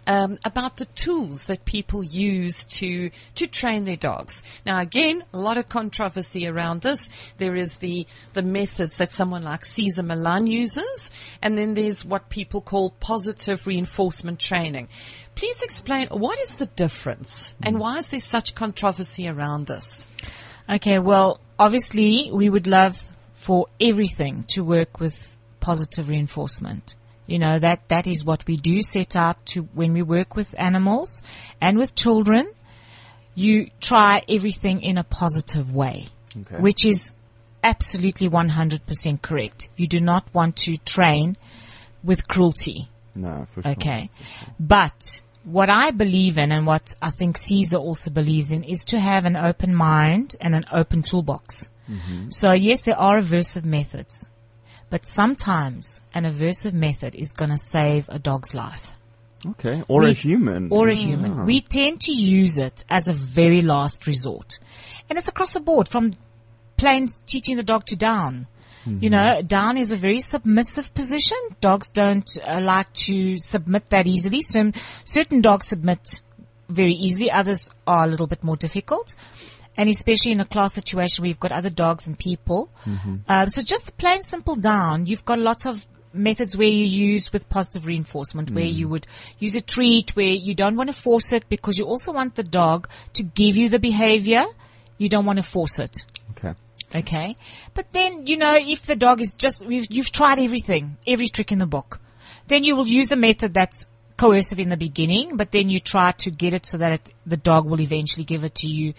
um, about the tools that people use to to train their dogs. Now, again, a lot of controversy around this. There is the the methods that someone like Cesar Millan uses, and then there's what people call positive reinforcement training. Please explain what is the difference and why is there such controversy around this? Okay, well, obviously we would love for everything to work with positive reinforcement. You know, that, that is what we do set out to when we work with animals and with children. You try everything in a positive way, Okay. which is absolutely 100% correct. You do not want to train with cruelty. No, for sure. Okay. But what I believe in and what I think Cesar also believes in is to have an open mind and an open toolbox. Mm-hmm. So yes, there are aversive methods, but sometimes an aversive method is going to save a dog's life Okay. Or a human. or a human. We tend to use it as a very last resort. And it's across the board from plain teaching the dog to down. You know, down is a very submissive position. Dogs don't uh, like to submit that easily. So certain dogs submit very easily. Others are a little bit more difficult. And especially in a class situation where you've got other dogs and people. Um, so just plain simple down. You've got lots of methods where you use with positive reinforcement, where you would use a treat, where you don't want to force it because you also want the dog to give you the behavior. You don't want to force it. Okay. Okay. But then, you know, if the dog is just, you've, you've tried everything, every trick in the book, then you will use a method that's coercive in the beginning, but then you try to get it so that it, the dog will eventually give it to you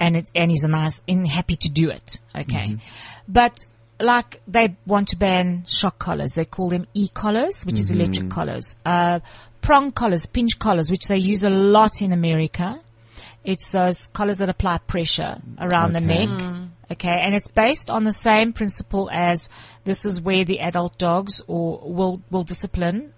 and it, and is a nice, and happy to do it. Okay. Mm-hmm. But like they want to ban shock collars. They call them e-collars, which is mm-hmm. electric collars. Uh, prong collars, pinch collars, which they use a lot in America. It's those collars that apply pressure around the Okay. neck. Mm. Okay. And it's based on the same principle as this is where the adult dogs or will, will discipline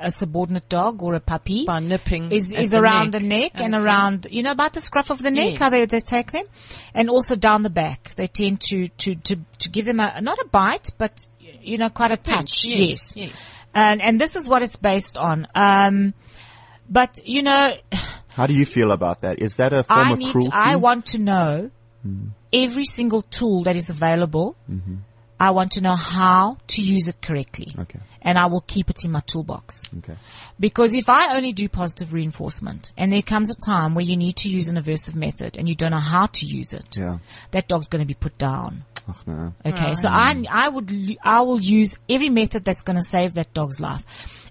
a subordinate dog or a puppy By nipping is, at is the around neck. the neck and around, you know, about the scruff of the neck, Yes. how they, they take them. And also down the back. They tend to, to, to, to give them a, not a bite, but, you know, quite a touch. Yes, yes. And, and this is what it's based on. Um, but, you know, How do you feel about that? Is that a form I of need, cruelty? I want to know every single tool that is available. I want to know how to use it correctly. Okay. And I will keep it in my toolbox. Okay. Because if I only do positive reinforcement and there comes a time where you need to use an aversive method and you don't know how to use it, Yeah. that dog's going to be put down. Oh, no. Okay, so I I would I will use every method that's going to save that dog's life,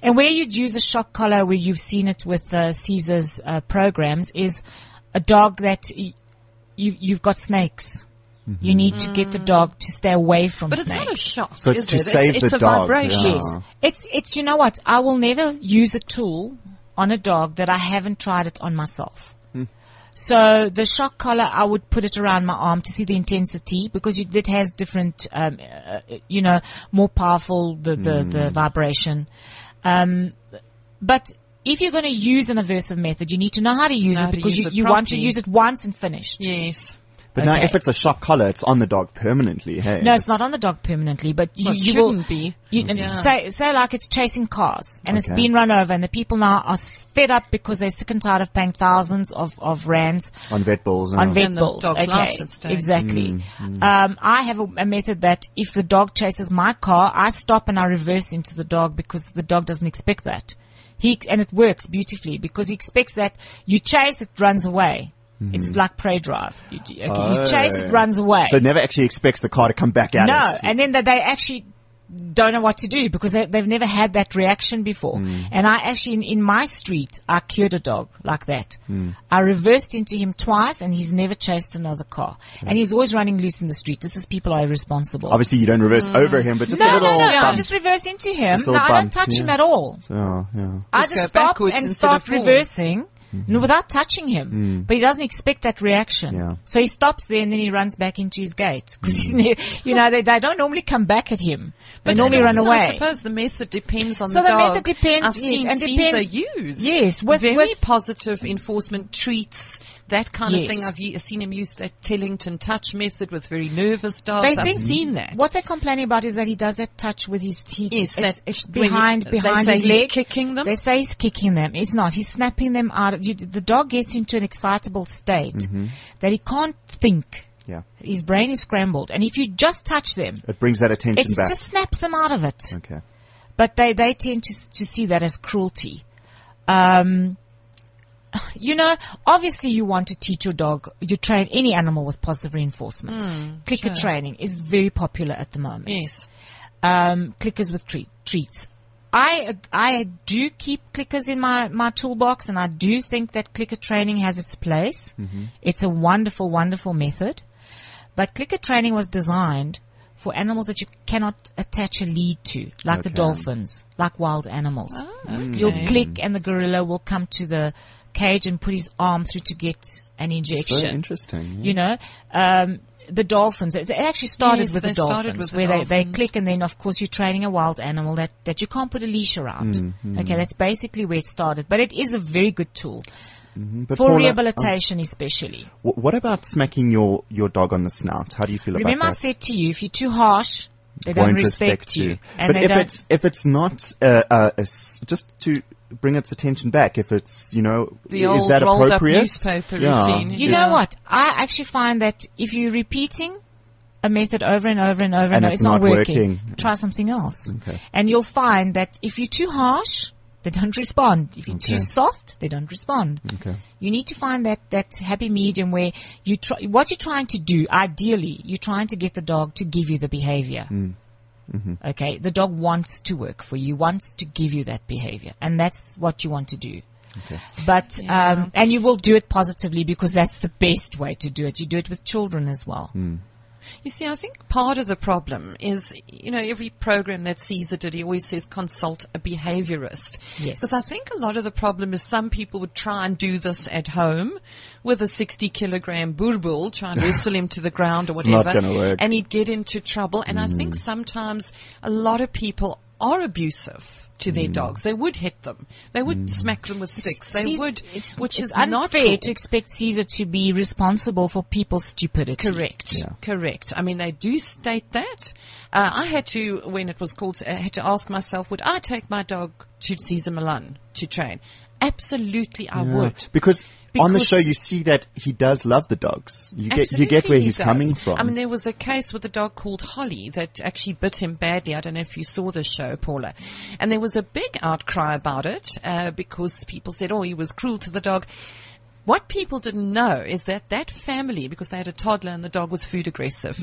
and where you'd use a shock collar, where you've seen it with uh, Cesar's uh, programs, is a dog that y- you you've got snakes. You need to get the dog to stay away from But it's not a shock. So it's is to it? save it's, it's the a dog, vibration. yeah. Yes. It's, it's, you know what? I will never use a tool on a dog that I haven't tried it on myself. So the shock collar, I would put it around my arm to see the intensity because you, it has different, um, uh, you know, more powerful the the, the vibration. Um, but if you're going to use an aversive method, you need to know how to use Know it because use you, it you want to use it once and finished. Yes. But now, if it's a shock collar, it's on the dog permanently. Hey, No, it's not on the dog permanently, but you, Well, you shouldn't be. You, and Yeah. say, say like it's chasing cars and it's been run over and the people now are fed up because they're sick and tired of paying thousands of, of rands on vet balls. on vet And the bulls. dog's Okay, lives at exactly. Mm, Um, I have a, a method that if the dog chases my car, I stop and I reverse into the dog because the dog doesn't expect that. He and it works beautifully because he expects that you chase, it runs away. Mm-hmm. It's like prey drive. You, okay, you oh. chase, it Oh. runs away. So it never actually expects the car to come back at No, it. and then that they actually don't know what to do because they, they've never had that reaction before. Hmm. And I actually, in, in my street, I cured a dog like that. Hmm. I reversed into him twice and he's never chased another car. And he's always running loose in the street. This is people are irresponsible. Obviously, you don't reverse over him, but just no, a little no, no, I bump. just reverse into him. No, I don't bump, touch him at all. So, yeah. I Just just go stop backwards and start of forward. Reversing. No, mm-hmm. without touching him. Mm. But he doesn't expect that reaction. Yeah. So he stops there and then he runs back into his gate. Cause mm. he's ne- you know, they, they don't normally come back at him. They But normally run also, away. I suppose the method depends on So the the dog. method depends, I've yes, seen and Cesar depends- use. Yes, with- very with- positive enforcement treats, that kind Yes. of thing. I've u- seen him use that Tellington touch method with very nervous dogs. They I've think seen that. What they're complaining about is that he does that touch with his teeth. Yes, it's, it's behind they behind say his he's leg. kicking them? They say he's kicking them. It's not. He's snapping them out. You, the dog gets into an excitable state Mm-hmm. that he can't think. Yeah. His brain is scrambled, and if you just touch them, It brings that attention it back. just snaps them out of it. okay. But they they tend to to see that as cruelty. Um, you know, obviously you want to teach your dog, you train any animal with positive reinforcement. Clicker sure. training is very popular at the moment. yes. Um, clickers with treat, treats. I, I do keep clickers in my, my toolbox and I do think that clicker training has its place. It's a wonderful, wonderful method. But clicker training was designed for animals that you cannot attach a lead to, like the dolphins, like wild animals. Ah, You'll click and the gorilla will come to the cage and put his arm through to get an injection. So interesting. yeah. You know, um, the dolphins. It it actually started Yes, with they the started dolphins, with the where they, they click, and then of course you're training a wild animal that that you can't put a leash around. Mm-hmm. Okay, that's basically where it started. But it is a very good tool But for Paula, rehabilitation, especially. um, wh- what about smacking your, your dog on the snout? How do you feel Remember, I about that? Remember, I said to you, if you're too harsh, they don't Won't respect, you, and but if it's if it's not uh, uh, just to bring its attention back, if it's you know The is old that rolled up appropriate? newspaper Yeah. routine. You Yeah. know what? I actually find that if you're repeating a method over and over and over and, And over, it's it's not, not working. working. Try something else. Okay. And you'll find that if you're too harsh, they don't respond. If you're Okay. too soft, they don't respond. Okay. You need to find that, that happy medium where you try, what you're trying to do, ideally, you're trying to get the dog to give you the behavior. Mm. Mm-hmm. Okay. The dog wants to work for you, wants to give you that behavior. And that's what you want to do. But, Yeah. um, and you will do it positively because that's the best way to do it. You do it with children as well. Mm. You see, I think part of the problem is, you know, every program that Cesar did, he always says consult a behaviorist. Yes. Because I think a lot of the problem is some people would try and do this at home with a 60 kilogram boerboel, try and wrestle him to the ground or It's not whatever. And he'd get into trouble. And I Mm. think sometimes a lot of people are abusive to Mm. their dogs. They would hit them. They would smack them with sticks. They Cesar- would, it's, which it's is unfair cool. to expect Cesar to be responsible for people's stupidity. Correct. Yeah. Correct. I mean, they do state that. Uh, I had to, when it was called, I had to ask myself, would I take my dog to Cesar Millan to train? Absolutely, I Yeah. would. Because, on the show you see that he does love the dogs. You get you get where he he's does. coming from. I mean, there was a case with a dog called Holly that actually bit him badly. I don't know if you saw the show, Paula. And there was a big outcry about it uh, because people said, "Oh, he was cruel to the dog." What people didn't know is that that family, because they had a toddler and the dog was food aggressive,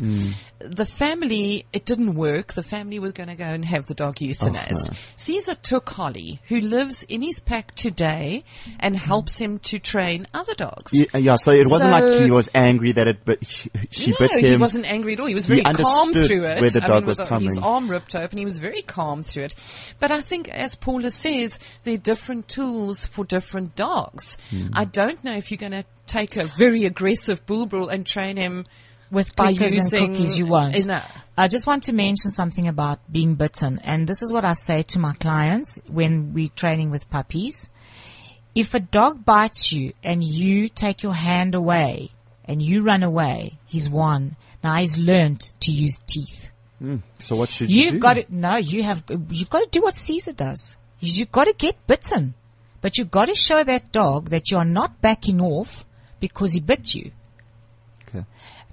the family, it didn't work. The family was going to go and have the dog euthanized. Cesar took Holly, who lives in his pack today, and helps him to train other dogs. Yeah, yeah, so it wasn't So- like he was angry that it, but she, she no, bit he wasn't angry at all. He was He very calm through it. where the I dog mean, was with coming. His arm ripped open. He was very calm through it. But I think, as Paula says, there are different tools for different dogs. Hmm. I don't know if you're going to take a very aggressive boerboel and train him With by clickers using and cookies, you won't. No. I just want to mention something about being bitten, and this is what I say to my clients when we're training with puppies. If a dog bites you and you take your hand away and you run away, he's won. Now he's learned to use teeth. Hmm. so what should you You've do? got to, no, you have, you've got to do what Cesar does. You've got to get bitten. But you've got to show that dog that you're not backing off because he bit you. Okay.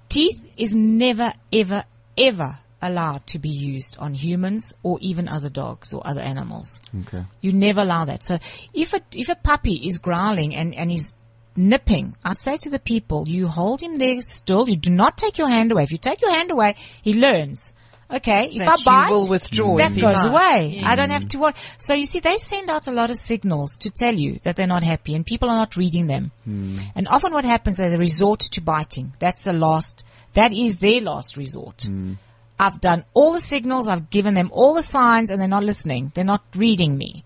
Teeth is never, ever, ever allowed to be used on humans or even other dogs or other animals. Okay. You never allow that. So if a, if a puppy is growling and, and is nipping, I say to the people, you hold him there still. You do not take your hand away. If you take your hand away, he learns. Okay, if That I bite, will withdraw that goes bites. away. I don't have to worry. So you see, they send out a lot of signals to tell you that they're not happy and people are not reading them. And often what happens is they resort to biting. That's the last, that is their last resort. I've done all the signals, I've given them all the signs and they're not listening. They're not reading me.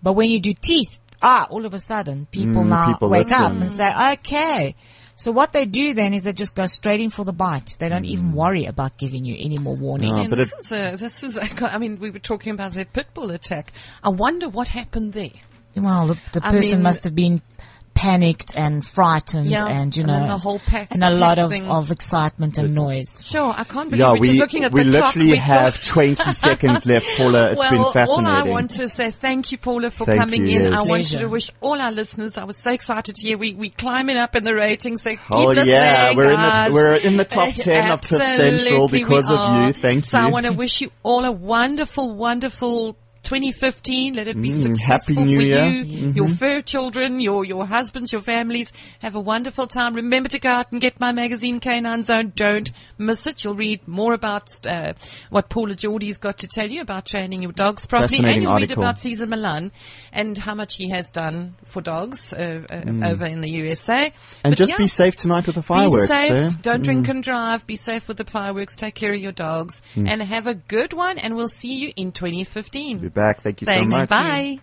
But when you do teeth, ah, all of a sudden people Mm, now people wake up and say, okay. So what they do then is they just go straight in for the bite. They don't even mm. worry about giving you any more warning. No, but this it- is a, this is a, I mean, we were talking about that pit bull attack. I wonder what happened there. Well, the, the I person mean- must have been panicked and frightened Yeah, and, you know, then the whole pack- and a lot of, thing. of excitement and noise. Sure, I can't believe Yeah, we're just we, looking at we the clock. literally We have 20 seconds left, Paula. It's well, been fascinating. all I want to say, thank you, Paula, for Thank coming you, in. yes. I want you to wish all our listeners. I was so excited to hear we we climbing up in the ratings. So keep Oh, listening, yeah, we're in the- we're in the top uh, 10 of Cliff Central because of you. Thank you. So I want to wish you all a wonderful, wonderful. 2015, let it be Mm, successful for Year. you, your fur children, your your husbands, your families. Have a wonderful time. Remember to go out and get my magazine, Canine Zone. Don't miss it. You'll read more about uh, what Paula Geordie's got to tell you about training your dogs properly, and you'll read about Cesar Millan and how much he has done for dogs uh, uh, Mm. over in the USA. and But just yeah, be safe tonight with the fireworks. Be safe. eh? Don't drink and drive. Be safe with the fireworks. Take care of your dogs, Mm. and have a good one. And we'll see you in 2015. Back. Thank you so much. Bye.